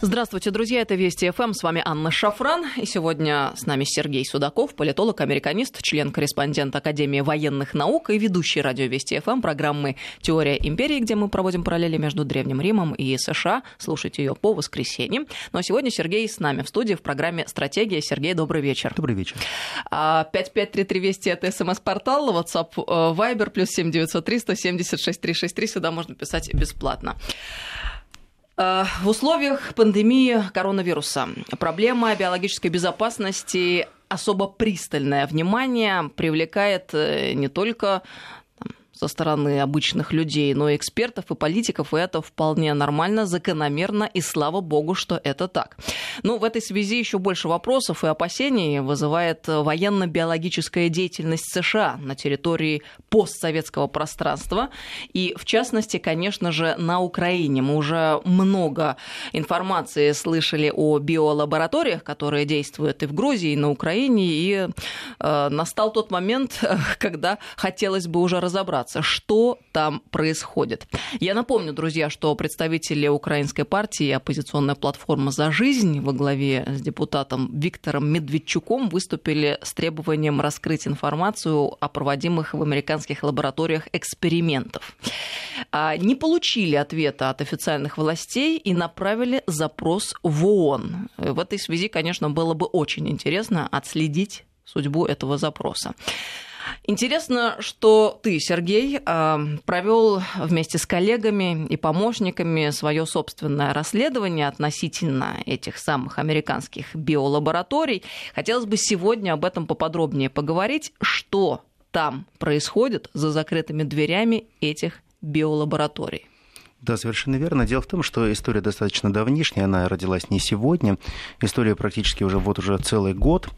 Здравствуйте, друзья, это Вести ФМ, с вами Анна Шафран, и сегодня с нами Сергей Судаков, политолог, американист, член-корреспондент Академии военных наук и ведущий радио Вести ФМ программы «Теория империи», где мы проводим параллели между Древним Римом и США. Слушайте ее по воскресеньям. Но сегодня Сергей с нами в студии в программе «Стратегия». Сергей, добрый вечер. Добрый вечер. 5533 Вести – это смс-портал, WhatsApp, э, Viber, плюс 7903 176 363, сюда можно писать бесплатно. Э, в условиях пандемии коронавируса. Проблема биологической безопасности особо пристальное внимание привлекает э, не только со стороны обычных людей, но и экспертов и политиков, и это вполне нормально, закономерно, и слава богу, что это так. Ну, в этой связи еще больше вопросов и опасений вызывает военно-биологическая деятельность США на территории постсоветского пространства, и в частности, конечно же, на Украине. Мы уже много информации слышали о биолабораториях, которые действуют и в Грузии, и на Украине, и э, настал тот момент, когда хотелось бы уже разобраться, разобраться, что там происходит. Я напомню, друзья, что представители украинской партии «Оппозиционная платформа за жизнь» во главе с депутатом Виктором Медведчуком выступили с требованием раскрыть информацию о проводимых в американских лабораториях экспериментов. А, не получили ответа от официальных властей и направили запрос в ООН. В этой связи, конечно, было бы очень интересно отследить судьбу этого запроса. Интересно, что ты, Сергей, а, провел вместе с коллегами и помощниками свое собственное расследование относительно этих самых американских биолабораторий. Хотелось бы сегодня об этом поподробнее поговорить, что там происходит за закрытыми дверями этих биолабораторий. Да, совершенно верно. Дело в том, что история достаточно давнишняя, она родилась не сегодня. История практически уже вот уже целый год.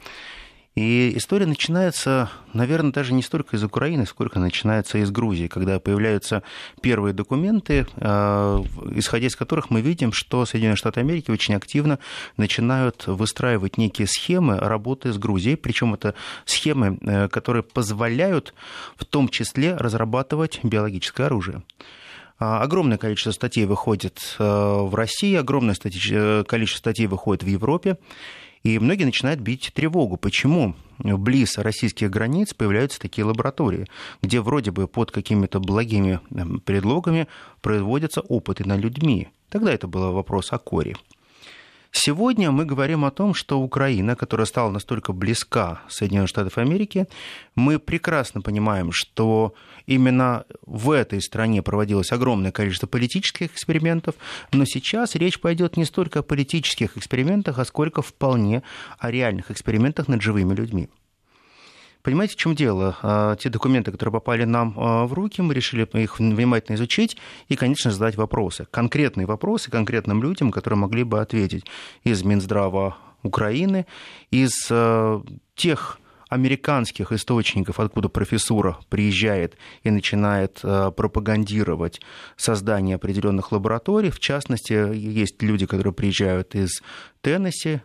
И история начинается, наверное, даже не столько из Украины, сколько начинается из Грузии, когда появляются первые документы, э, исходя из которых мы видим, что Соединенные Штаты Америки очень активно начинают выстраивать некие схемы работы с Грузией, причем это схемы, э, которые позволяют в том числе разрабатывать биологическое оружие. А, огромное количество статей выходит э, в России, огромное количество статей выходит в Европе. И многие начинают бить тревогу. Почему близ российских границ появляются такие лаборатории, где вроде бы под какими-то благими эм, предлогами производятся опыты над людьми? Тогда это был вопрос о коре. Сегодня мы говорим о том, что Украина, которая стала настолько близка Соединенных Штатов Америки, мы прекрасно понимаем, что именно в этой стране проводилось огромное количество политических экспериментов, но сейчас речь пойдет не столько о политических экспериментах, а сколько вполне о реальных экспериментах над живыми людьми. Понимаете, в чем дело? А, те документы, которые попали нам а, в руки, мы решили их внимательно изучить и, конечно, задать вопросы. Конкретные вопросы конкретным людям, которые могли бы ответить из Минздрава Украины, из а, тех американских источников, откуда профессура приезжает и начинает пропагандировать создание определенных лабораторий. В частности, есть люди, которые приезжают из Теннесси,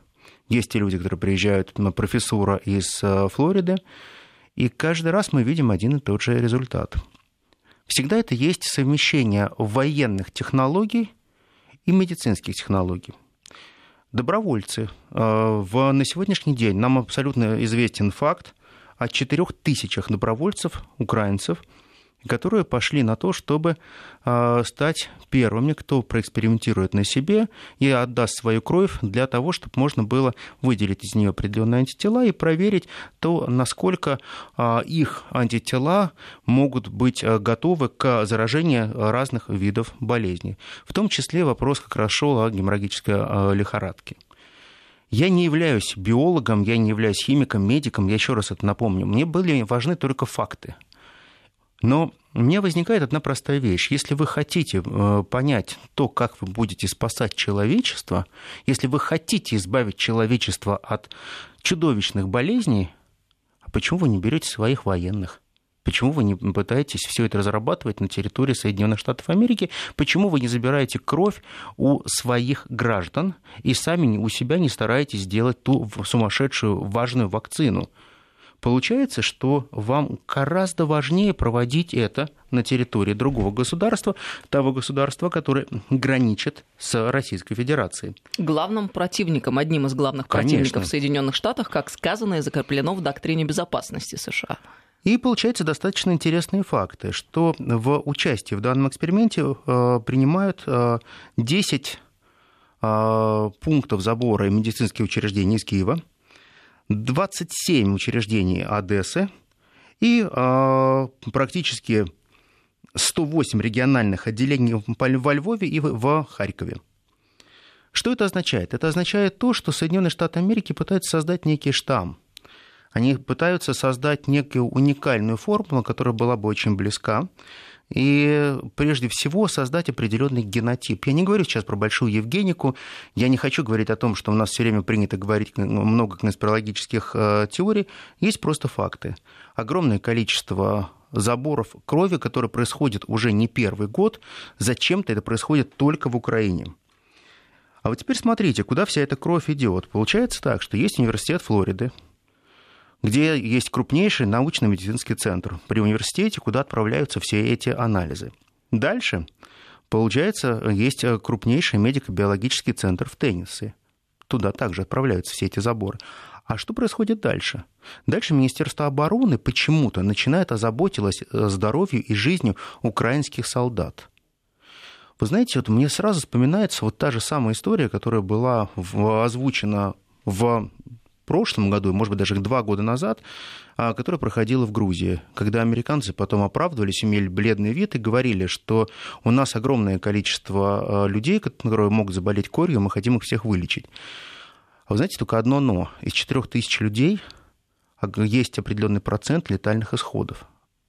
есть и люди, которые приезжают на профессура из э, Флориды, и каждый раз мы видим один и тот же результат. Всегда это есть совмещение военных технологий и медицинских технологий. Добровольцы. Э, в, на сегодняшний день нам абсолютно известен факт о четырех тысячах добровольцев, украинцев – которые пошли на то, чтобы а, стать первыми, кто проэкспериментирует на себе и отдаст свою кровь для того, чтобы можно было выделить из нее определенные антитела и проверить то, насколько а, их антитела могут быть а, готовы к заражению разных видов болезней. В том числе вопрос как раз шел о геморрагической лихорадке. Я не являюсь биологом, я не являюсь химиком, медиком, я еще раз это напомню. Мне были важны только факты. Но меня возникает одна простая вещь. Если вы хотите э, понять то, как вы будете спасать человечество, если вы хотите избавить человечество от чудовищных болезней, а почему вы не берете своих военных? Почему вы не пытаетесь все это разрабатывать на территории Соединенных Штатов Америки? Почему вы не забираете кровь у своих граждан и сами у себя не стараетесь сделать ту сумасшедшую важную вакцину? Получается, что вам гораздо важнее проводить это на территории другого государства, того государства, которое граничит с Российской Федерацией. Главным противником, одним из главных Конечно. противников в Соединенных Штатах, как сказано и закреплено в доктрине безопасности США. И получаются достаточно интересные факты, что в участии в данном эксперименте э, принимают э, 10 э, пунктов забора медицинских учреждений из Киева, 27 учреждений Одессы и э, практически 108 региональных отделений во Львове и в- Харькове. Что это означает? Это означает то, что Соединенные Штаты Америки пытаются создать некий штамм. Они пытаются создать некую уникальную формулу, которая была бы очень близка, и прежде всего создать определенный генотип. Я не говорю сейчас про большую Евгенику, я не хочу говорить о том, что у нас все время принято говорить много конспирологических э, теорий, есть просто факты. Огромное количество заборов крови, которые происходят уже не первый год, зачем-то это происходит только в Украине. А вот теперь смотрите, куда вся эта кровь идет. Получается так, что есть университет Флориды, где есть крупнейший научно-медицинский центр при университете, куда отправляются все эти анализы. Дальше, получается, есть крупнейший медико-биологический центр в Теннессе. Туда также отправляются все эти заборы. А что происходит дальше? Дальше Министерство обороны почему-то начинает озаботилось здоровью и жизнью украинских солдат. Вы знаете, вот мне сразу вспоминается вот та же самая история, которая была озвучена в прошлом году, может быть, даже два года назад, а, которая проходила в Грузии, когда американцы потом оправдывались, имели бледный вид и говорили, что у нас огромное количество а, людей, которые могут заболеть корью, мы хотим их всех вылечить. А вы знаете, только одно «но». Из 4000 людей есть определенный процент летальных исходов.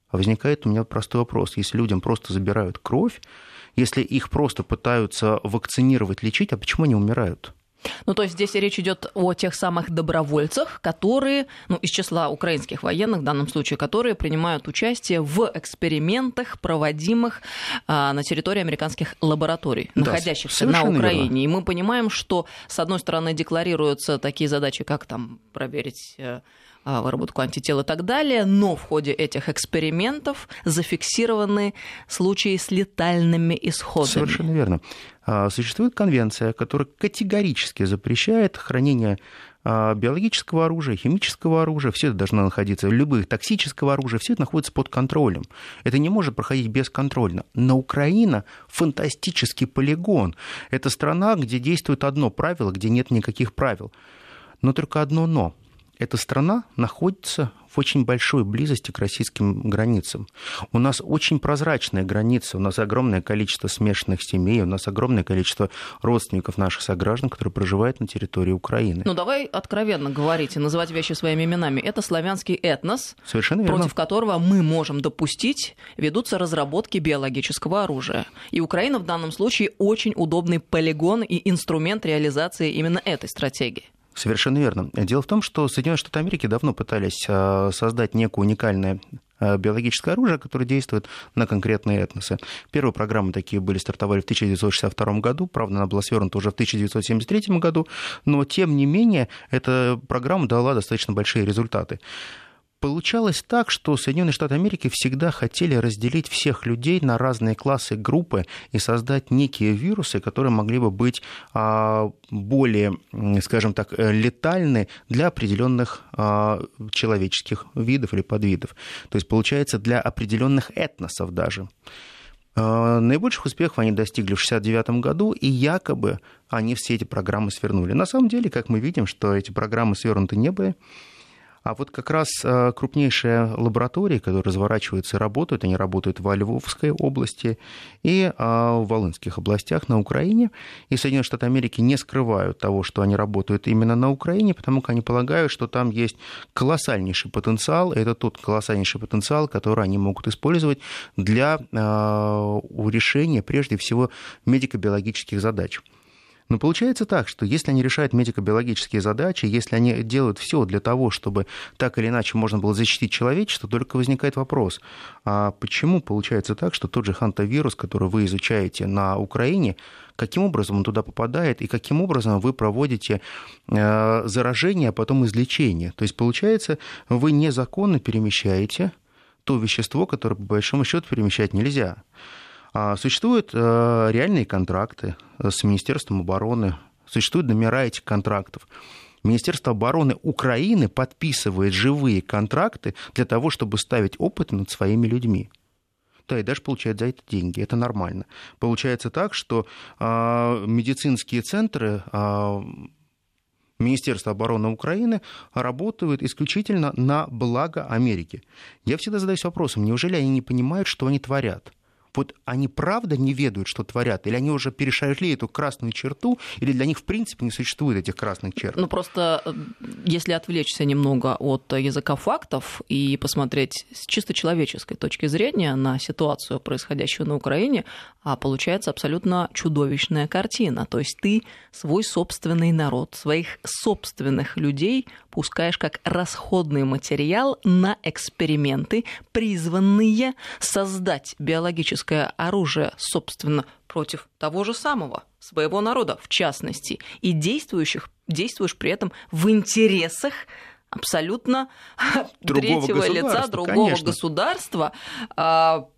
А возникает у меня простой вопрос. Если людям просто забирают кровь, если их просто пытаются вакцинировать, лечить, а почему они умирают? Ну, то есть здесь речь идет о тех самых добровольцах, которые, ну, из числа украинских военных в данном случае, которые принимают участие в экспериментах, проводимых а, на территории американских лабораторий, Да, находящихся на Украине. верно. И мы понимаем, что, с одной стороны, декларируются такие задачи, как там проверить э, а, выработку антител и так далее, но в ходе этих экспериментов зафиксированы случаи с летальными исходами. Совершенно верно. А, Существует конвенция, которая категорически запрещает хранение а, биологического оружия, химического оружия, все это должно находиться, любых токсического оружия, все это находится под контролем. Это не может проходить бесконтрольно. Но Украина фантастический полигон. Это страна, где действует одно правило, где нет никаких правил. Но только одно но. Эта страна находится в очень большой близости к российским границам. У нас очень прозрачная граница, у нас огромное количество смешанных семей, у нас огромное количество родственников наших сограждан, которые проживают на территории Украины. Ну, давай откровенно говорить и называть вещи своими именами. Это славянский этнос, Совершенно верно. против которого мы можем допустить, ведутся разработки биологического оружия. И Украина в данном случае очень удобный полигон и инструмент реализации именно этой стратегии. Совершенно верно. Дело в том, что Соединенные Штаты Америки давно пытались а, создать некое уникальное а, биологическое оружие, которое действует на конкретные этносы. Первые программы такие были, стартовали в 1962 году, правда, она была свернута уже в 1973 году, но, тем не менее, эта программа дала достаточно большие результаты. Получалось так, что Соединенные Штаты Америки всегда хотели разделить всех людей на разные классы, группы и создать некие вирусы, которые могли бы быть а, более, скажем так, э, летальны для определенных а, человеческих видов или подвидов. То есть, получается, для определенных этносов даже. А, Наибольших успехов они достигли в 1969 году, и якобы они все эти программы свернули. На самом деле, как мы видим, что эти программы свернуты не были. А вот как раз а, крупнейшие лаборатории, которые разворачиваются и работают, они работают во Львовской области и а, в Волынских областях на Украине. И Соединенные Штаты Америки не скрывают того, что они работают именно на Украине, потому как они полагают, что там есть колоссальнейший потенциал. Это тот колоссальнейший потенциал, который они могут использовать для а, решения, прежде всего, медико-биологических задач. Но получается так, что если они решают медико-биологические задачи, если они делают все для того, чтобы так или иначе можно было защитить человечество, только возникает вопрос, а почему получается так, что тот же хантавирус, который вы изучаете на Украине, каким образом он туда попадает и каким образом вы проводите э, заражение, а потом излечение. То есть, получается, вы незаконно перемещаете то вещество, которое, по большому счету, перемещать нельзя. А существуют э, реальные контракты с Министерством обороны, существуют номера этих контрактов. Министерство обороны Украины подписывает живые контракты для того, чтобы ставить опыт над своими людьми. Да, и даже получает за это деньги. Это нормально. Получается так, что э, медицинские центры э, Министерства обороны Украины работают исключительно на благо Америки. Я всегда задаюсь вопросом, неужели они не понимают, что они творят? Вот они правда не ведают, что творят, или они уже перешагли эту красную черту, или для них в принципе не существует этих красных черт? Ну просто э, если отвлечься немного от языка фактов и посмотреть с чисто человеческой точки зрения на ситуацию, происходящую на Украине, а получается абсолютно чудовищная картина. То есть ты свой собственный народ, своих собственных людей пускаешь как расходный материал на эксперименты, призванные создать биологическое оружие, собственно, против того же самого своего народа, в частности, и действующих, действуешь при этом в интересах абсолютно другого третьего лица другого конечно. государства, а,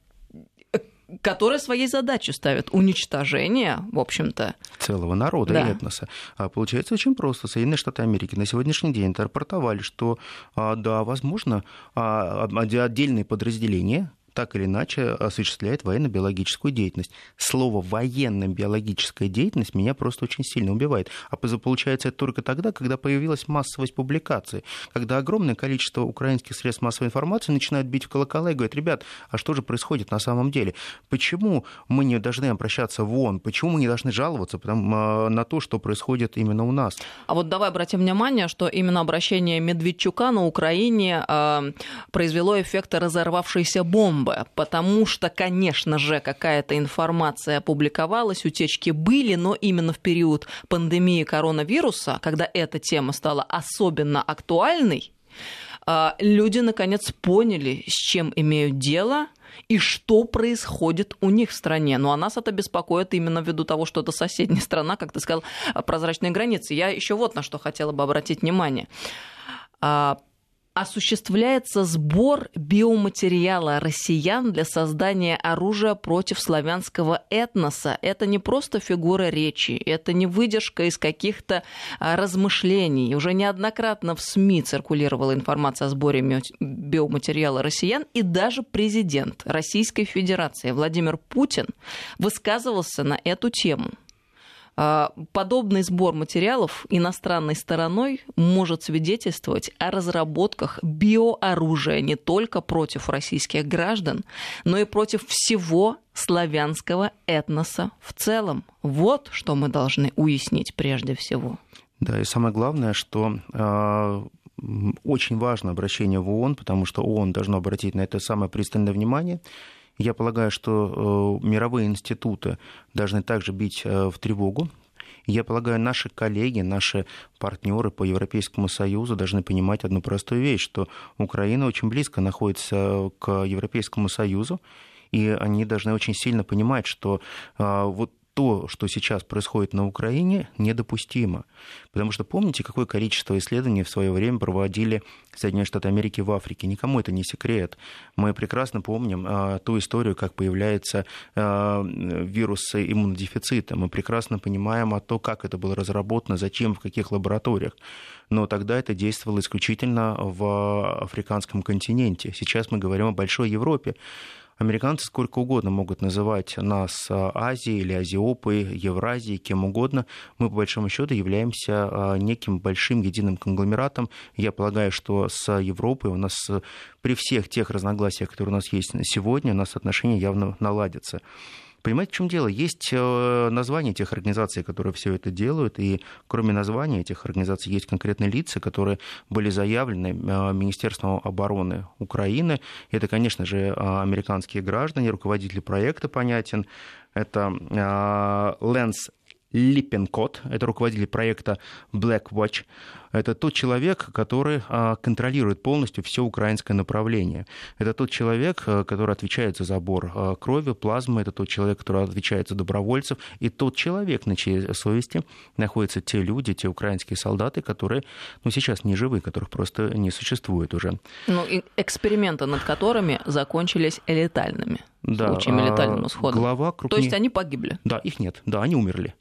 которая своей задачей ставит уничтожение, в общем-то. Целого народа да. и этноса. А получается очень просто. Соединенные Штаты Америки на сегодняшний день рапортовали, что а, да, возможно, отдельные подразделения так или иначе осуществляет военно-биологическую деятельность. Слово «военно-биологическая деятельность» меня просто очень сильно убивает. А получается это только тогда, когда появилась массовость публикаций, когда огромное количество украинских средств массовой информации начинают бить в колокола и говорят, ребят, а что же происходит на самом деле? Почему мы не должны обращаться в ООН? Почему мы не должны жаловаться а, на то, что происходит именно у нас? А вот давай обратим внимание, что именно обращение Медведчука на Украине э, произвело эффект разорвавшейся бомбы бомбы, потому что, конечно же, какая-то информация опубликовалась, утечки были, но именно в период пандемии коронавируса, когда эта тема стала особенно актуальной, а, люди наконец поняли, с чем имеют дело, и что происходит у них в стране. Ну, а нас это беспокоит именно ввиду того, что это соседняя страна, как ты сказал, прозрачные границы. Я еще вот на что хотела бы обратить внимание а, осуществляется сбор биоматериала россиян для создания оружия против славянского этноса. Это не просто фигура речи, это не выдержка из каких-то а, размышлений. Уже неоднократно в СМИ циркулировала информация о сборе биоматериала россиян, и даже президент Российской Федерации Владимир Путин высказывался на эту тему. А, подобный сбор материалов иностранной стороной может свидетельствовать о разработках биооружия не только против российских граждан, но и против всего славянского этноса в целом. Вот что мы должны уяснить прежде всего. Да, и самое главное, что э, очень важно обращение в ООН, потому что ООН должно обратить на это самое пристальное внимание. Я полагаю, что э, мировые институты должны также бить э, в тревогу. Я полагаю, наши коллеги, наши партнеры по Европейскому Союзу должны понимать одну простую вещь, что Украина очень близко находится к Европейскому Союзу, и они должны очень сильно понимать, что э, вот то, что сейчас происходит на Украине, недопустимо. Потому что помните, какое количество исследований в свое время проводили Соединенные Штаты Америки в Африке? Никому это не секрет. Мы прекрасно помним а, ту историю, как появляются а, вирусы иммунодефицита. Мы прекрасно понимаем о том, как это было разработано, зачем, в каких лабораториях. Но тогда это действовало исключительно в африканском континенте. Сейчас мы говорим о большой Европе. Американцы сколько угодно могут называть нас а, Азией или Азиопой, Евразией, кем угодно. Мы, по большому счету, являемся а, неким большим единым конгломератом. Я полагаю, что с Европой у нас при всех тех разногласиях, которые у нас есть сегодня, у нас отношения явно наладятся. Понимаете, в чем дело? Есть э, название тех организаций, которые все это делают, и кроме названия этих организаций есть конкретные лица, которые были заявлены э, Министерством обороны Украины. Это, конечно же, э, американские граждане, руководитель проекта понятен. Это Лэнс Липпенкот, это руководитель проекта Blackwatch. Это тот человек, который а, контролирует полностью все украинское направление. Это тот человек, а, который отвечает за забор а, крови, плазмы. Это тот человек, который отвечает за добровольцев. И тот человек, на чьей совести находятся те люди, те украинские солдаты, которые ну, сейчас не живы, которых просто не существует уже. Ну, эксперименты над которыми закончились летальными. Да, случаями летальным исходом. Глава крупнее... То есть они погибли? Да, их нет. Да, они умерли.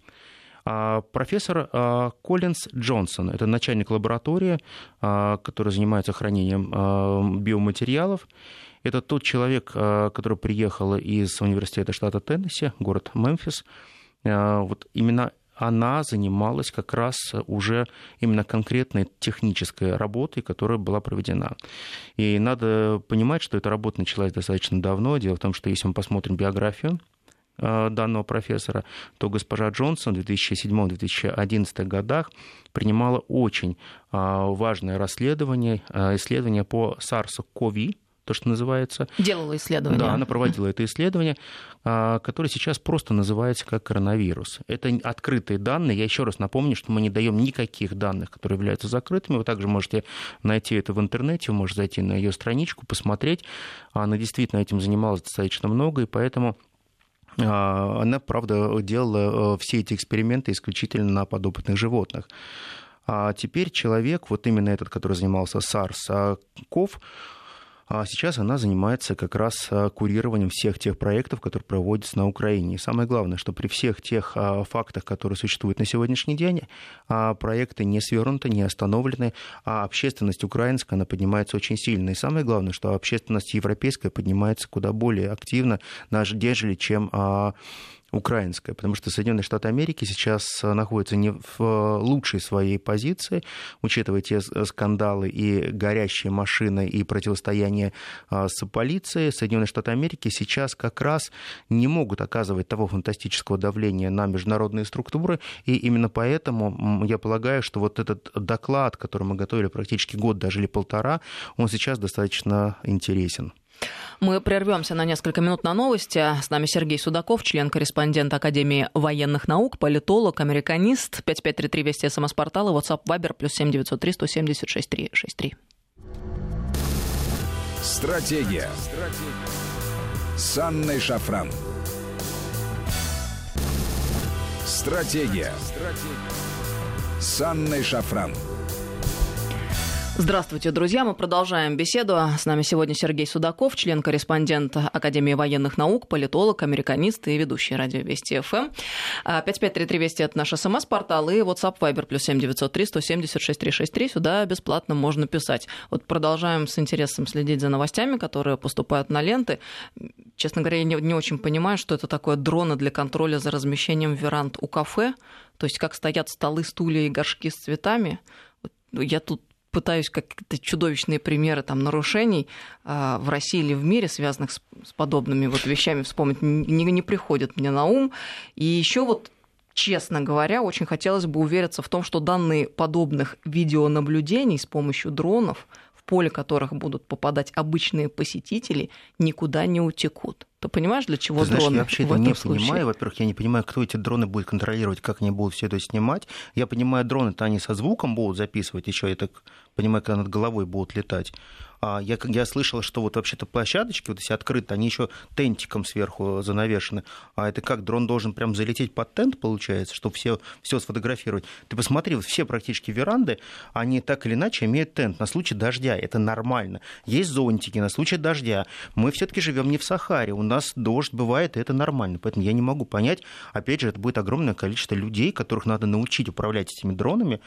А профессор а, Коллинз Джонсон, это начальник лаборатории, а, который занимается хранением биоматериалов. Это тот человек, который приехал из университета штата Теннесси, город Мемфис. Вот именно она занималась как раз уже именно конкретной технической работой, которая была проведена. И надо понимать, что эта работа началась достаточно давно. Дело в том, что если мы посмотрим биографию данного профессора, то госпожа Джонсон в 2007-2011 годах принимала очень э, важное расследование, э, исследование по SARS-CoV, то, что называется. Делала исследование. Да, она проводила это исследование, которое сейчас просто называется как коронавирус. Это открытые данные. Я еще раз напомню, что мы не даем никаких данных, которые являются закрытыми. Вы также можете найти это в интернете, вы можете зайти на ее страничку, посмотреть. Она действительно этим занималась достаточно много, и поэтому а, она, правда, делала э, все эти эксперименты исключительно на подопытных животных. А теперь человек, вот именно этот, который занимался SARS-CoV, а сейчас она занимается как раз а, курированием всех тех проектов, которые проводятся на Украине. И самое главное, что при всех тех а, фактах, которые существуют на сегодняшний день, проекты не свернуты, не остановлены, а общественность украинская, она поднимается очень сильно. И самое главное, что общественность европейская поднимается куда более активно, нежели чем украинская, потому что Соединенные Штаты Америки сейчас э, находятся не в э, лучшей своей позиции, учитывая те скандалы и горящие машины и противостояние э, с полицией. Соединенные Штаты Америки сейчас как раз не могут оказывать того фантастического давления на международные структуры, и именно поэтому я полагаю, что вот этот доклад, который мы готовили практически год, даже или полтора, он сейчас достаточно интересен. Мы прервемся на несколько минут на новости. С нами Сергей Судаков, член-корреспондент Академии военных наук, политолог, американист. 5533 Вести СМС-портал и WhatsApp Viber плюс 7903 176 363. Стратегия. Стратегия. С Анной Шафран. Стратегия. Стратегия. С Анной Шафран. Здравствуйте, друзья. Мы продолжаем беседу. С нами сегодня Сергей Судаков, член-корреспондент Академии военных наук, политолог, американист и ведущий радио Вести ФМ. 5533 Вести – это наш СМС-портал и WhatsApp Viber плюс 7903 176 363. Сюда бесплатно можно писать. Вот продолжаем с интересом следить за новостями, которые поступают на ленты. Честно говоря, я не, не очень понимаю, что это такое дроны для контроля за размещением веранд у кафе. То есть как стоят столы, стулья и горшки с цветами. Я тут пытаюсь какие-то чудовищные примеры там, нарушений э, в России или в мире, связанных с, с подобными вот вещами, вспомнить не, не приходит мне на ум. И еще вот честно говоря, очень хотелось бы увериться в том, что данные подобных видеонаблюдений с помощью дронов поле которых будут попадать обычные посетители, никуда не утекут. Ты понимаешь, для чего Ты знаешь, дроны? Я вообще это не случае? понимаю. Во-первых, я не понимаю, кто эти дроны будет контролировать, как они будут все это снимать. Я понимаю, дроны-то они со звуком будут записывать еще, так понимаю, когда над головой будут летать. А я, я слышал, что вот вообще-то площадочки вот эти открыты, они еще тентиком сверху занавешены. А это как, дрон должен прям залететь под тент, получается, чтобы все, все сфотографировать? Ты посмотри, вот все практически веранды, они так или иначе имеют тент на случай дождя. Это нормально. Есть зонтики на случай дождя. Мы все-таки живем не в Сахаре. У нас дождь бывает, и это нормально. Поэтому я не могу понять, опять же, это будет огромное количество людей, которых надо научить управлять этими дронами.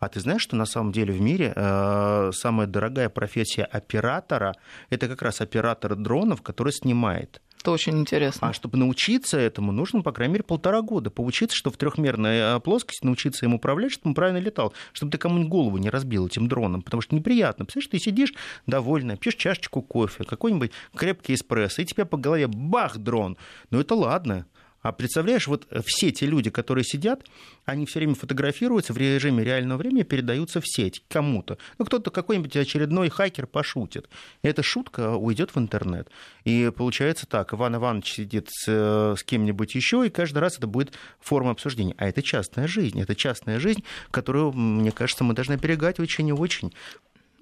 А ты знаешь, что на самом деле в мире э, самая дорогая профессия оператора – это как раз оператор дронов, который снимает. Это очень интересно. А чтобы научиться этому, нужно, по крайней мере, полтора года. Поучиться, что в трехмерной э, плоскости научиться им управлять, чтобы он правильно летал, чтобы ты кому-нибудь голову не разбил этим дроном, потому что неприятно. Представляешь, ты сидишь довольно, пьешь чашечку кофе, какой-нибудь крепкий эспрессо, и тебе по голове бах, дрон. Ну это ладно. А представляешь, вот все те люди, которые сидят, они все время фотографируются в режиме реального времени, передаются в сеть кому-то. Ну, кто-то, какой-нибудь очередной хакер пошутит. И эта шутка уйдет в интернет. И получается так, Иван Иванович сидит с, с кем-нибудь еще, и каждый раз это будет форма обсуждения. А это частная жизнь. Это частная жизнь, которую, мне кажется, мы должны берегать очень и очень.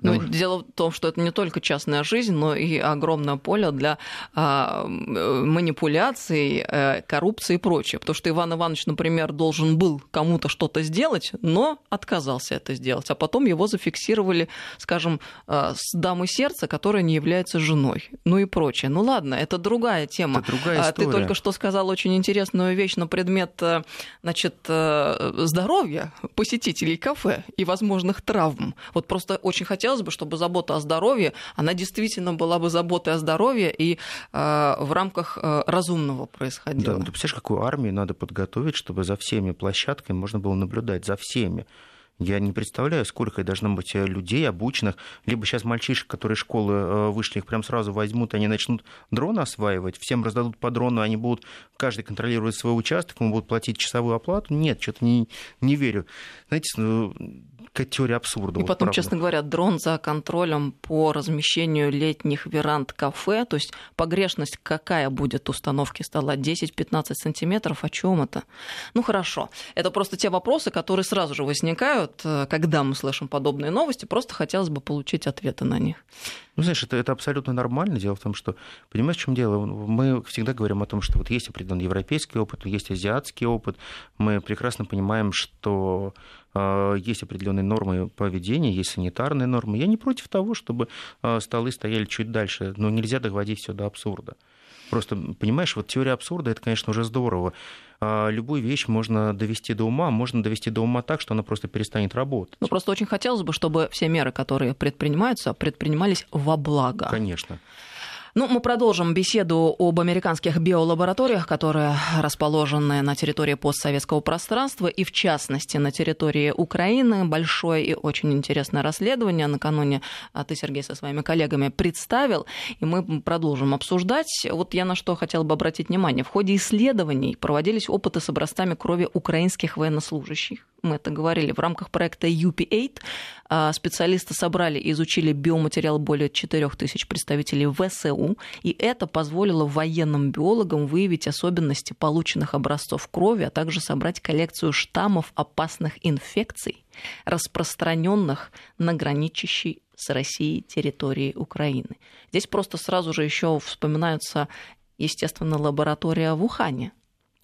Ну, ну, дело в том, что это не только частная жизнь, но и огромное поле для а, манипуляций, а, коррупции и прочее. Потому что Иван Иванович, например, должен был кому-то что-то сделать, но отказался это сделать. А потом его зафиксировали, скажем, а, с дамой сердца, которая не является женой. Ну и прочее. Ну ладно, это другая тема. Это другая история. Ты только что сказал очень интересную вещь на предмет значит, здоровья посетителей кафе и возможных травм. Вот просто очень хотел хотелось бы, чтобы забота о здоровье, она действительно была бы заботой о здоровье и э, в рамках э, разумного происходила. Да, ты представляешь, какую армию надо подготовить, чтобы за всеми площадками можно было наблюдать, за всеми. Я не представляю, сколько должно быть э, людей обученных. Либо сейчас мальчишек, которые из школы э, вышли, их прям сразу возьмут, они начнут дроны осваивать, всем раздадут по дрону, они будут, каждый контролировать свой участок, ему будут платить часовую оплату. Нет, что-то не, не верю. Знаете, ну, какая теория абсурда. И вот потом, правда. честно говоря, дрон за контролем по размещению летних веранд кафе, то есть погрешность какая будет установки стола? 10-15 сантиметров? О чем это? Ну хорошо. Это просто те вопросы, которые сразу же возникают, э, когда мы слышим подобные новости. Просто хотелось бы получить ответы на них. Ну, знаешь, это, это абсолютно нормально. Дело в том, что, понимаешь, в чем дело? Мы всегда говорим о том, что вот есть определенный европейский опыт, есть азиатский опыт. Мы прекрасно понимаем, что есть определенные нормы поведения, есть санитарные нормы. Я не против того, чтобы э, столы стояли чуть дальше, но нельзя доводить все до абсурда. Просто, понимаешь, вот теория абсурда, это, конечно, уже здорово. А, любую вещь можно довести до ума, можно довести до ума так, что она просто перестанет работать. Ну, просто очень хотелось бы, чтобы все меры, которые предпринимаются, предпринимались во благо. Конечно. Ну, мы продолжим беседу об американских биолабораториях, которые расположены на территории постсоветского пространства и, в частности, на территории Украины. Большое и очень интересное расследование накануне а, ты, Сергей, со своими коллегами представил, и мы продолжим обсуждать. Вот я на что хотела бы обратить внимание. В ходе исследований проводились опыты с образцами крови украинских военнослужащих мы это говорили, в рамках проекта UP8 а, специалисты собрали и изучили биоматериал более 4000 представителей ВСУ, и это позволило военным биологам выявить особенности полученных образцов крови, а также собрать коллекцию штаммов опасных инфекций, распространенных на граничащей с Россией территории Украины. Здесь просто сразу же еще вспоминаются, естественно, лаборатория в Ухане.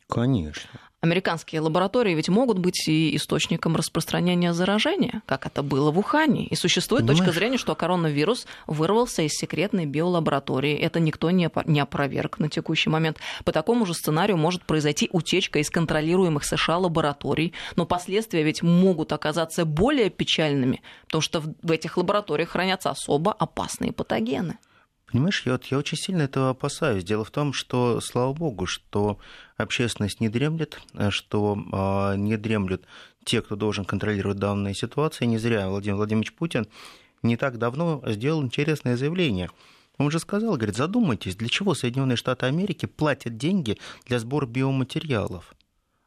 Конечно американские лаборатории ведь могут быть и источником распространения заражения, как это было в Ухане. И существует Понимаешь? точка зрения, что коронавирус вырвался из секретной биолаборатории. Это никто не, не опроверг на текущий момент. По такому же сценарию может произойти утечка из контролируемых США лабораторий, но последствия ведь могут оказаться более печальными, потому что в этих лабораториях хранятся особо опасные патогены. Понимаешь, я, вот, я очень сильно этого опасаюсь. Дело в том, что, слава богу, что общественность не дремлет, э, что э, не дремлют те, кто должен контролировать данные ситуации. Не зря Владимир Владимирович Путин не так давно сделал интересное заявление. Он же сказал, говорит, задумайтесь, для чего Соединенные Штаты Америки платят деньги для сбора биоматериалов?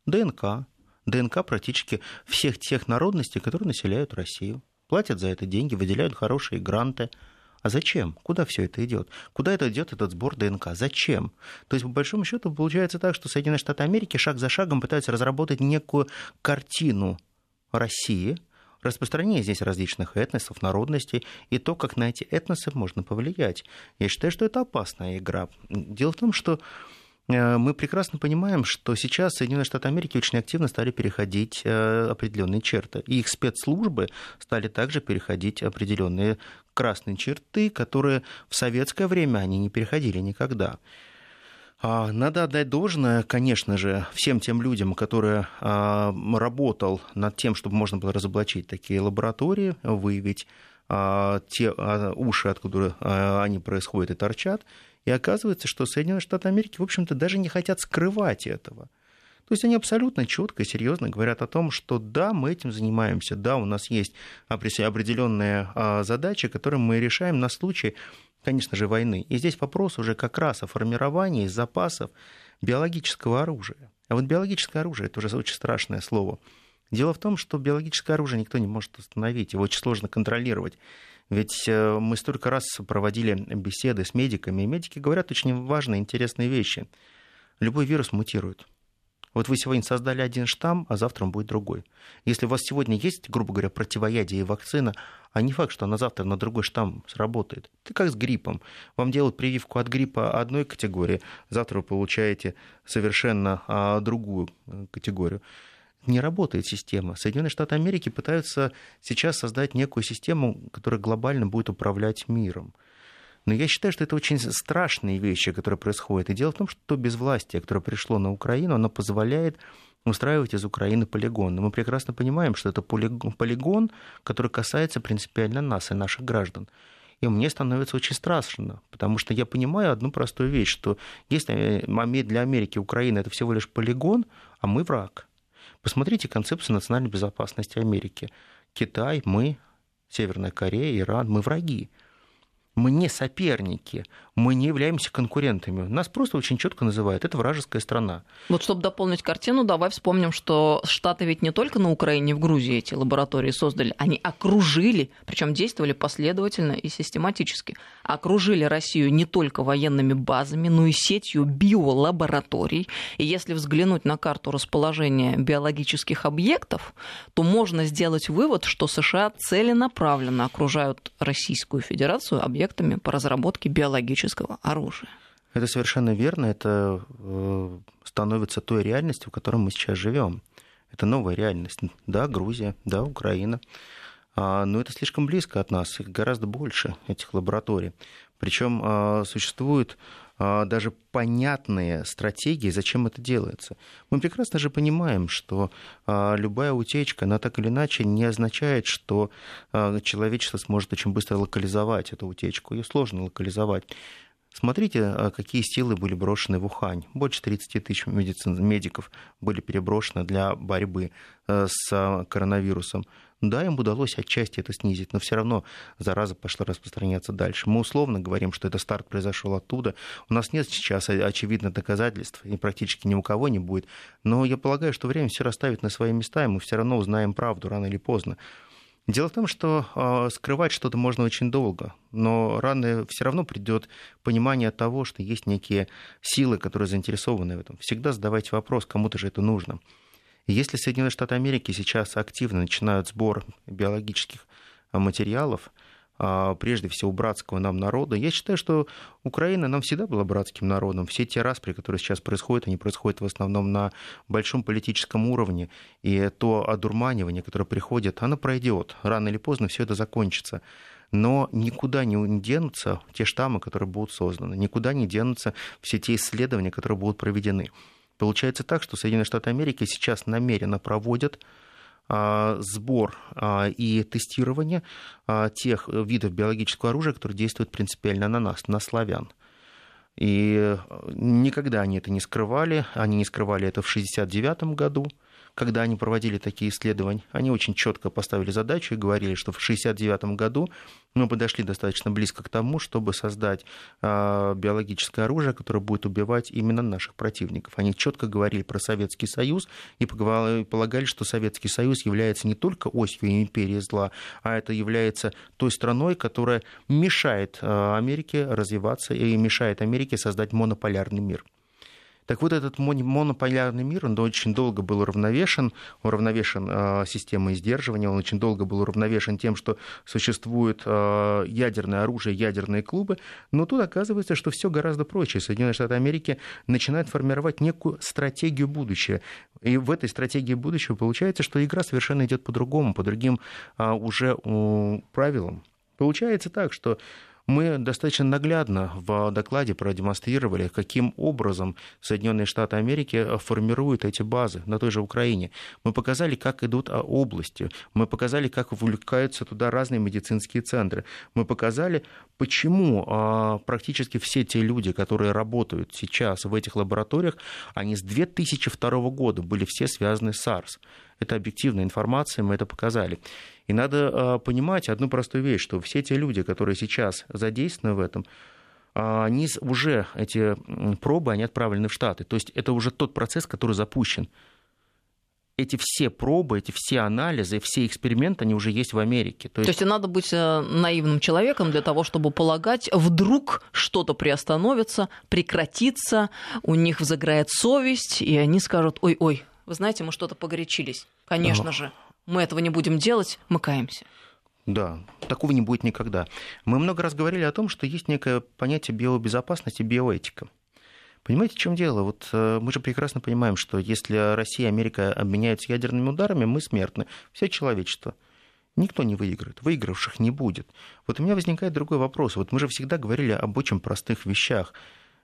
ДНК. ДНК практически всех тех народностей, которые населяют Россию. Платят за это деньги, выделяют хорошие гранты – а зачем? Куда все это идет? Куда это идет этот сбор ДНК? Зачем? То есть, по большому счету, получается так, что Соединенные Штаты Америки шаг за шагом пытаются разработать некую картину России, распространение здесь различных этносов, народностей, и то, как на эти этносы можно повлиять. Я считаю, что это опасная игра. Дело в том, что мы прекрасно понимаем, что сейчас Соединенные Штаты Америки очень активно стали переходить э, определенные черты. И их спецслужбы стали также переходить определенные красные черты, которые в советское время они не переходили никогда. А, надо отдать должное, конечно же, всем тем людям, которые а, работал над тем, чтобы можно было разоблачить такие лаборатории, выявить а, те уши, откуда они происходят и торчат, и оказывается, что Соединенные Штаты Америки, в общем-то, даже не хотят скрывать этого. То есть они абсолютно четко и серьезно говорят о том, что да, мы этим занимаемся, да, у нас есть определенные а, задачи, которые мы решаем на случай, конечно же, войны. И здесь вопрос уже как раз о формировании запасов биологического оружия. А вот биологическое оружие это уже очень страшное слово. Дело в том, что биологическое оружие никто не может установить, его очень сложно контролировать. Ведь э, мы столько раз проводили беседы с медиками, и медики говорят очень важные, интересные вещи. Любой вирус мутирует. Вот вы сегодня создали один штамм, а завтра он будет другой. Если у вас сегодня есть, грубо говоря, противоядие и вакцина, а не факт, что на завтра на другой штамм сработает. Это как с гриппом. Вам делают прививку от гриппа одной категории, завтра вы получаете совершенно а, другую э, категорию не работает система. Соединенные Штаты Америки пытаются сейчас создать некую систему, которая глобально будет управлять миром. Но я считаю, что это очень страшные вещи, которые происходят. И дело в том, что то безвластие, которое пришло на Украину, оно позволяет устраивать из Украины полигон. Но мы прекрасно понимаем, что это полигон, который касается принципиально нас и наших граждан. И мне становится очень страшно, потому что я понимаю одну простую вещь, что если для Америки Украина это всего лишь полигон, а мы враг. Посмотрите концепцию национальной безопасности Америки. Китай, мы, Северная Корея, Иран, мы враги мы не соперники, мы не являемся конкурентами. Нас просто очень четко называют, это вражеская страна. Вот чтобы дополнить картину, давай вспомним, что Штаты ведь не только на Украине, в Грузии эти лаборатории создали, они окружили, причем действовали последовательно и систематически, окружили Россию не только военными базами, но и сетью биолабораторий. И если взглянуть на карту расположения биологических объектов, то можно сделать вывод, что США целенаправленно окружают Российскую Федерацию объектами по разработке биологического оружия. Это совершенно верно. Это э, становится той реальностью, в которой мы сейчас живем. Это новая реальность. Да, Грузия, да, Украина. А, но это слишком близко от нас. Их гораздо больше, этих лабораторий. Причем а, существует даже понятные стратегии, зачем это делается. Мы прекрасно же понимаем, что а, любая утечка, она так или иначе не означает, что а, человечество сможет очень быстро локализовать эту утечку. Ее сложно локализовать. Смотрите, какие силы были брошены в Ухань. Больше 30 тысяч медицин, медиков были переброшены для борьбы с коронавирусом. Да, им удалось отчасти это снизить, но все равно зараза пошла распространяться дальше. Мы условно говорим, что это старт произошел оттуда. У нас нет сейчас очевидных доказательств, и практически ни у кого не будет. Но я полагаю, что время все расставит на свои места, и мы все равно узнаем правду рано или поздно. Дело в том, что э, скрывать что-то можно очень долго, но рано все равно придет понимание того, что есть некие силы, которые заинтересованы в этом. Всегда задавайте вопрос, кому-то же это нужно. Если Соединенные Штаты Америки сейчас активно начинают сбор биологических а, материалов, а, прежде всего братского нам народа. Я считаю, что Украина нам всегда была братским народом. Все те распри, которые сейчас происходят, они происходят в основном на большом политическом уровне. И то одурманивание, которое приходит, оно пройдет. Рано или поздно все это закончится. Но никуда не денутся те штаммы, которые будут созданы. Никуда не денутся все те исследования, которые будут проведены. Получается так, что Соединенные Штаты Америки сейчас намеренно проводят а, сбор а, и тестирование а, тех видов биологического оружия, которые действуют принципиально на нас, на славян. И никогда они это не скрывали. Они не скрывали это в 1969 году когда они проводили такие исследования, они очень четко поставили задачу и говорили, что в 1969 году мы подошли достаточно близко к тому, чтобы создать а, биологическое оружие, которое будет убивать именно наших противников. Они четко говорили про Советский Союз и полагали, что Советский Союз является не только осью империи зла, а это является той страной, которая мешает а, Америке развиваться и мешает Америке создать монополярный мир. Так вот, этот монополярный мир, он очень долго был уравновешен, уравновешен э, системой сдерживания, он очень долго был уравновешен тем, что существует э, ядерное оружие, ядерные клубы, но тут оказывается, что все гораздо проще. Соединенные Штаты Америки начинают формировать некую стратегию будущего. И в этой стратегии будущего получается, что игра совершенно идет по-другому, по другим э, уже правилам. Получается так, что мы достаточно наглядно в докладе продемонстрировали, каким образом Соединенные Штаты Америки формируют эти базы на той же Украине. Мы показали, как идут а, области. Мы показали, как вовлекаются туда разные медицинские центры. Мы показали, почему а, практически все те люди, которые работают сейчас в этих лабораториях, они с 2002 года были все связаны с SARS. Это объективная информация, мы это показали. И надо а, понимать одну простую вещь, что все те люди, которые сейчас задействованы в этом, они уже, эти пробы, они отправлены в Штаты. То есть это уже тот процесс, который запущен эти все пробы, эти все анализы, все эксперименты, они уже есть в Америке. То есть, То есть надо быть э, наивным человеком для того, чтобы полагать, вдруг что-то приостановится, прекратится, у них взыграет совесть, и они скажут, ой-ой, вы знаете, мы что-то погорячились. Конечно же, мы этого не будем делать, мы каемся. Да, такого не будет никогда. Мы много раз говорили о том, что есть некое понятие биобезопасности, биоэтика. Понимаете, в чем дело? Вот э, мы же прекрасно понимаем, что если Россия и Америка обменяются ядерными ударами, мы смертны, все человечество. Никто не выиграет, выигравших не будет. Вот у меня возникает другой вопрос. Вот мы же всегда говорили об очень простых вещах.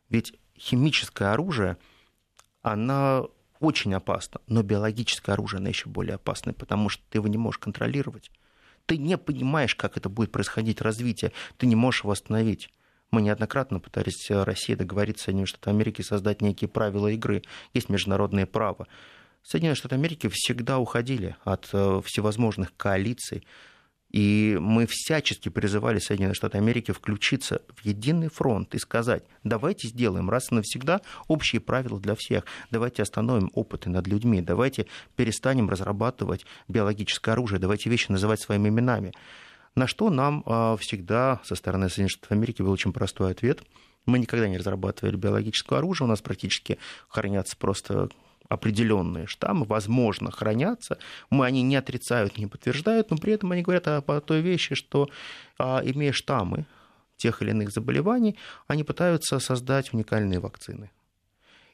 Ведь химическое оружие, оно очень опасно, но биологическое оружие, оно еще более опасно, потому что ты его не можешь контролировать. Ты не понимаешь, как это будет происходить развитие, ты не можешь его остановить. Мы неоднократно пытались э, России договориться с Соединенными Штатами Америки создать некие правила игры. Есть международное право. Соединенные Штаты Америки всегда уходили от э, всевозможных коалиций, и мы всячески призывали Соединенные Штаты Америки включиться в единый фронт и сказать, давайте сделаем раз и навсегда общие правила для всех, давайте остановим опыты над людьми, давайте перестанем разрабатывать биологическое оружие, давайте вещи называть своими именами. На что нам а, всегда со стороны Соединенных Штатов Америки был очень простой ответ. Мы никогда не разрабатывали биологическое оружие, у нас практически хранятся просто определенные штаммы, возможно, хранятся. Мы они не отрицают, не подтверждают, но при этом они говорят о, о той вещи, что а, имея штаммы тех или иных заболеваний, они пытаются создать уникальные вакцины.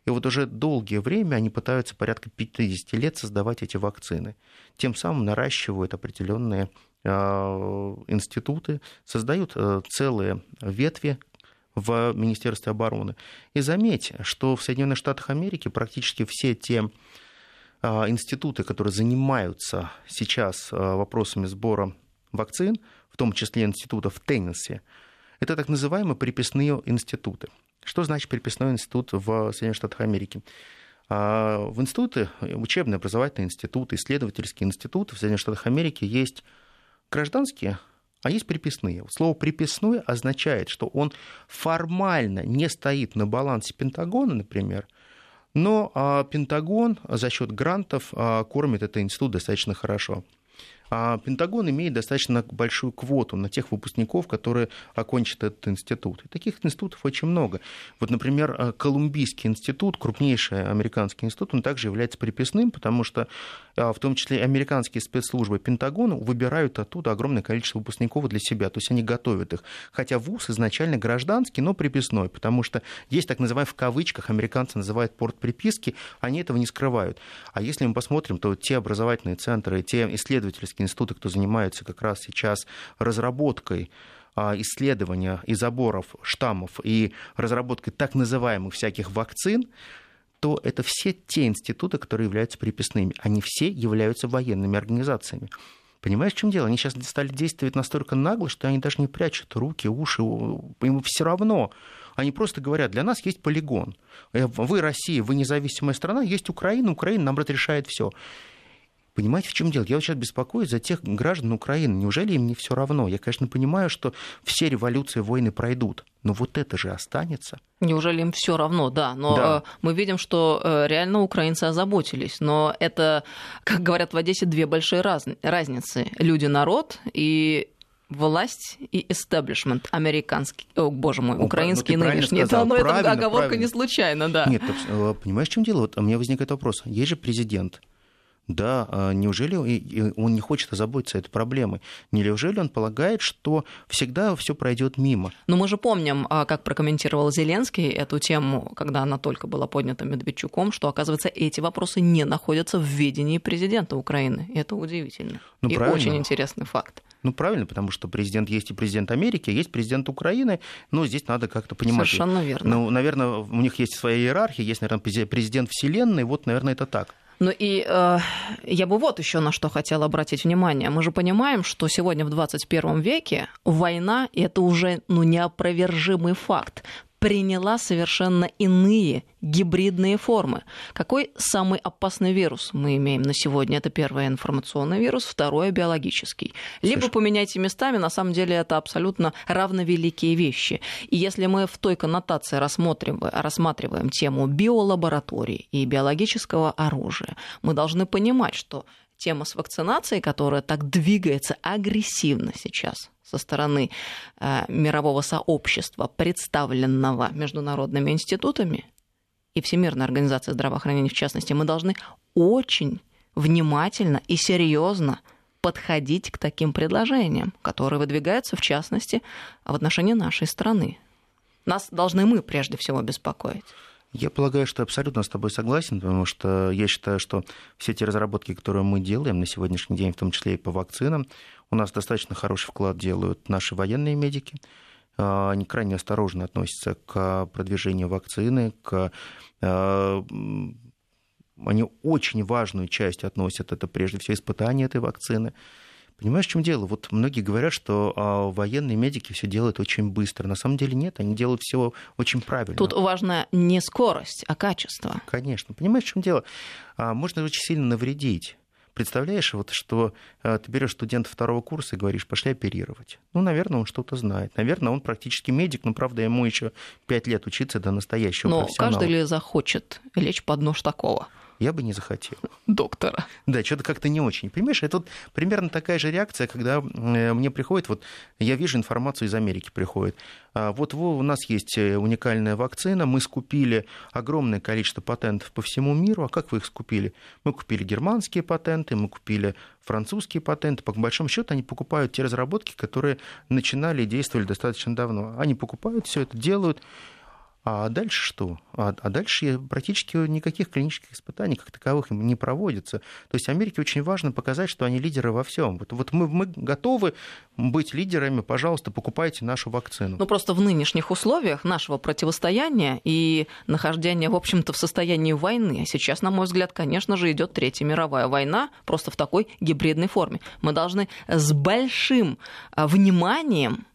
И вот уже долгое время они пытаются порядка 50 лет создавать эти вакцины. Тем самым наращивают определенные Э, институты, создают э, целые ветви в Министерстве обороны. И заметьте, что в Соединенных Штатах Америки практически все те э, институты, которые занимаются сейчас вопросами сбора вакцин, в том числе институтов в Теннессе, это так называемые приписные институты. Что значит приписной институт в Соединенных Штатах Америки? В институты, учебные образовательные институты, исследовательские институты в Соединенных Штатах Америки есть гражданские, а есть приписные. Слово «приписной» означает, что он формально не стоит на балансе Пентагона, например, но а, Пентагон за счет грантов а, кормит этот институт достаточно хорошо. А Пентагон имеет достаточно большую квоту на тех выпускников, которые окончат этот институт. И таких институтов очень много. Вот, например, э, Колумбийский институт, крупнейший американский институт, он также является приписным, потому что э, в том числе американские спецслужбы Пентагона выбирают оттуда огромное количество выпускников для себя, то есть они готовят их. Хотя вуз изначально гражданский, но приписной, потому что есть так называемый в кавычках, американцы называют порт приписки, они этого не скрывают. А если мы посмотрим, то те образовательные центры, те исследовательские исследовательские институты, кто занимается как раз сейчас разработкой а, исследования и заборов штаммов и разработкой так называемых всяких вакцин, то это все те институты, которые являются приписными. Они все являются военными организациями. Понимаешь, в чем дело? Они сейчас стали действовать настолько нагло, что они даже не прячут руки, уши. Им все равно. Они просто говорят, для нас есть полигон. Э, вы Россия, вы независимая страна, есть Украина, Украина нам разрешает все. Понимаете, в чем дело? Я вот сейчас беспокоюсь за тех граждан Украины. Неужели им не все равно? Я, конечно, понимаю, что все революции, войны пройдут, но вот это же останется. Неужели им все равно, да. Но да. Э, мы видим, что э, реально украинцы озаботились. Но это, как говорят в Одессе, две большие раз... разницы. Люди-народ и власть и эстаблишмент американский, о, боже мой, украинский ну, нынешний. Это, но это оговорка правильно. не случайно, да. Нет, э, понимаешь, в чем дело? Вот у меня возникает вопрос. Есть же президент, да, а неужели он не хочет озаботиться этой проблемой? Неужели он полагает, что всегда все пройдет мимо? Но мы же помним, а, как прокомментировал Зеленский эту тему, когда она только была поднята Медведчуком, что, оказывается, эти вопросы не находятся в ведении президента Украины. И это удивительно. Ну, и правильно. очень интересный факт. Ну, правильно, потому что президент есть и президент Америки, есть президент Украины, но здесь надо как-то понимать. Совершенно верно. Ну, наверное, у них есть своя иерархия, есть, наверное, президент Вселенной, вот, наверное, это так. Ну и э, я бы вот еще на что хотела обратить внимание. Мы же понимаем, что сегодня в 21 веке война это уже ну, неопровержимый факт. Приняла совершенно иные гибридные формы. Какой самый опасный вирус мы имеем на сегодня? Это первый информационный вирус, второй биологический. Либо Слушай. поменяйте местами, на самом деле это абсолютно равновеликие вещи. И если мы в той коннотации рассмотрим, рассматриваем тему биолабораторий и биологического оружия, мы должны понимать, что тема с вакцинацией, которая так двигается агрессивно сейчас со стороны э, мирового сообщества, представленного международными институтами и Всемирной организацией здравоохранения в частности, мы должны очень внимательно и серьезно подходить к таким предложениям, которые выдвигаются, в частности, в отношении нашей страны. Нас должны мы прежде всего беспокоить. Я полагаю, что абсолютно с тобой согласен, потому что я считаю, что все те разработки, которые мы делаем на сегодняшний день, в том числе и по вакцинам, у нас достаточно хороший вклад делают наши военные медики. А, они крайне осторожно относятся к продвижению вакцины, к а, они очень важную часть относят, это прежде всего испытание этой вакцины. Понимаешь, в чем дело? Вот многие говорят, что а, военные медики все делают очень быстро. На самом деле нет, они делают все очень правильно. Тут важна не скорость, а качество. Конечно. Понимаешь, в чем дело? А, можно очень сильно навредить. Представляешь, вот что а, ты берешь студента второго курса и говоришь, пошли оперировать. Ну, наверное, он что-то знает. Наверное, он практически медик, но, правда, ему еще пять лет учиться до настоящего но профессионала. Но каждый ли захочет лечь под нож такого? Я бы не захотел. Доктора. Да, что-то как-то не очень. Понимаешь, это вот примерно такая же реакция, когда э, мне приходит, вот я вижу информацию из Америки приходит. А, вот у нас есть э, уникальная вакцина, мы скупили огромное количество патентов по всему миру. А как вы их скупили? Мы купили германские патенты, мы купили французские патенты. По большому счету они покупают те разработки, которые начинали и действовали достаточно давно. Они покупают все это, делают. А дальше что? А, а дальше практически никаких клинических испытаний как таковых не проводится. То есть Америке очень важно показать, что они лидеры во всем. Вот, вот мы, мы готовы быть лидерами, пожалуйста, покупайте нашу вакцину. Ну просто в нынешних условиях нашего противостояния и нахождения, в общем-то, в состоянии войны, сейчас, на мой взгляд, конечно же, идет Третья мировая война, просто в такой гибридной форме. Мы должны с большим а, вниманием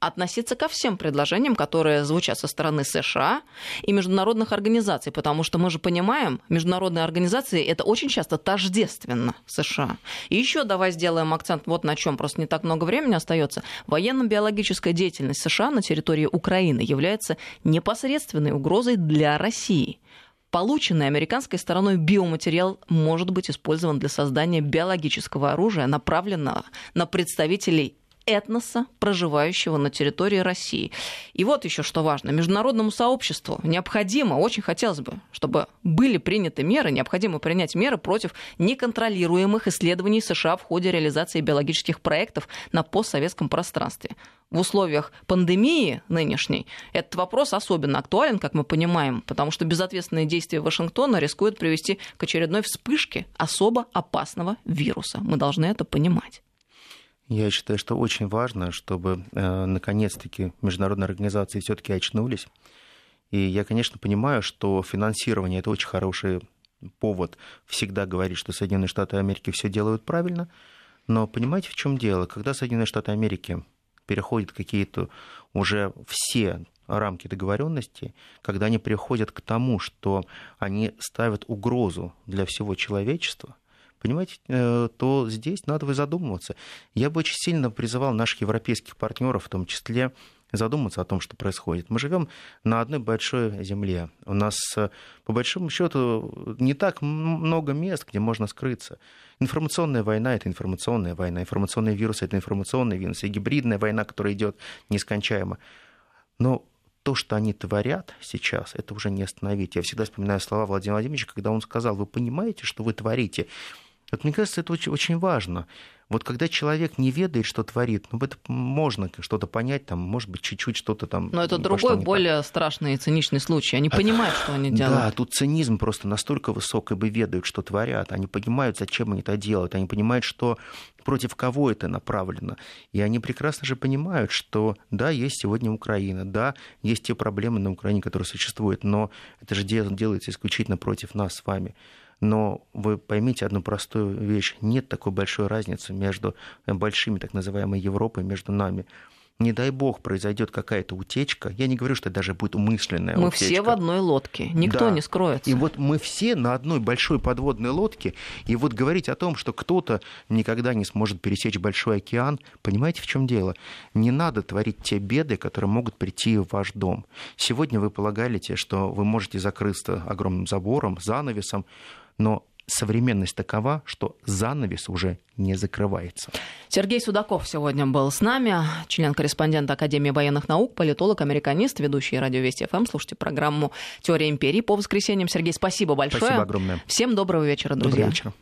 относиться ко всем предложениям, которые звучат со стороны США и международных организаций, потому что мы же понимаем, международные организации это очень часто тождественно США. И еще давай сделаем акцент вот на чем, просто не так много времени остается. Военно-биологическая деятельность США на территории Украины является непосредственной угрозой для России полученный американской стороной биоматериал может быть использован для создания биологического оружия, направленного на представителей этноса, проживающего на территории России. И вот еще что важно. Международному сообществу необходимо, очень хотелось бы, чтобы были приняты меры, необходимо принять меры против неконтролируемых исследований США в ходе реализации биологических проектов на постсоветском пространстве. В условиях пандемии нынешней этот вопрос особенно актуален, как мы понимаем, потому что безответственные действия Вашингтона рискуют привести к очередной вспышке особо опасного вируса. Мы должны это понимать. Я считаю, что очень важно, чтобы э, наконец-таки международные организации все-таки очнулись. И я, конечно, понимаю, что финансирование это очень хороший повод всегда говорить, что Соединенные Штаты Америки все делают правильно. Но понимаете, в чем дело? Когда Соединенные Штаты Америки переходят какие-то уже все рамки договоренности, когда они приходят к тому, что они ставят угрозу для всего человечества – понимаете, э, то здесь надо бы задумываться. Я бы очень сильно призывал наших европейских партнеров, в том числе, задуматься о том, что происходит. Мы живем на одной большой земле. У нас, э, по большому счету, не так много мест, где можно скрыться. Информационная война это информационная война, информационные вирусы это информационные вирусы, и гибридная война, которая идет нескончаемо. Но то, что они творят сейчас, это уже не остановить. Я всегда вспоминаю слова Владимира Владимировича, когда он сказал, вы понимаете, что вы творите? Вот мне кажется, это очень, очень важно. Вот когда человек не ведает, что творит, ну, это можно что-то понять, там, может быть, чуть-чуть что-то там... Но это другой, более так. страшный и циничный случай. Они понимают, что они делают. Да, тут цинизм просто настолько высок, ибо ведают, что творят. Они понимают, зачем они это делают. Они понимают, что против кого это направлено. И они прекрасно же понимают, что да, есть сегодня Украина, да, есть те проблемы на Украине, которые существуют, но это же делается исключительно против нас с вами. Но вы поймите одну простую вещь. Нет такой большой разницы между большими так называемой Европой, между нами. не дай бог, произойдет какая-то утечка, я не говорю, что это даже будет умышленная мы утечка. все в одной лодке, никто Да. не скроется. И вот мы все на одной большой подводной лодке, и вот говорить о том, что кто-то никогда не сможет пересечь большой океан, понимаете, в чем дело? Не надо творить те беды, которые могут прийти в ваш дом. Сегодня вы полагаете, что вы можете закрыться огромным забором, занавесом, но современность такова, что занавес уже не закрывается. Сергей Судаков сегодня был с нами, член-корреспондент Академии военных наук, политолог, американист, ведущий радио Вести ФМ. Слушайте программу «Теория империи» по воскресеньям. Сергей, спасибо большое. Спасибо огромное. Всем доброго вечера, друзья. Доброго вечера.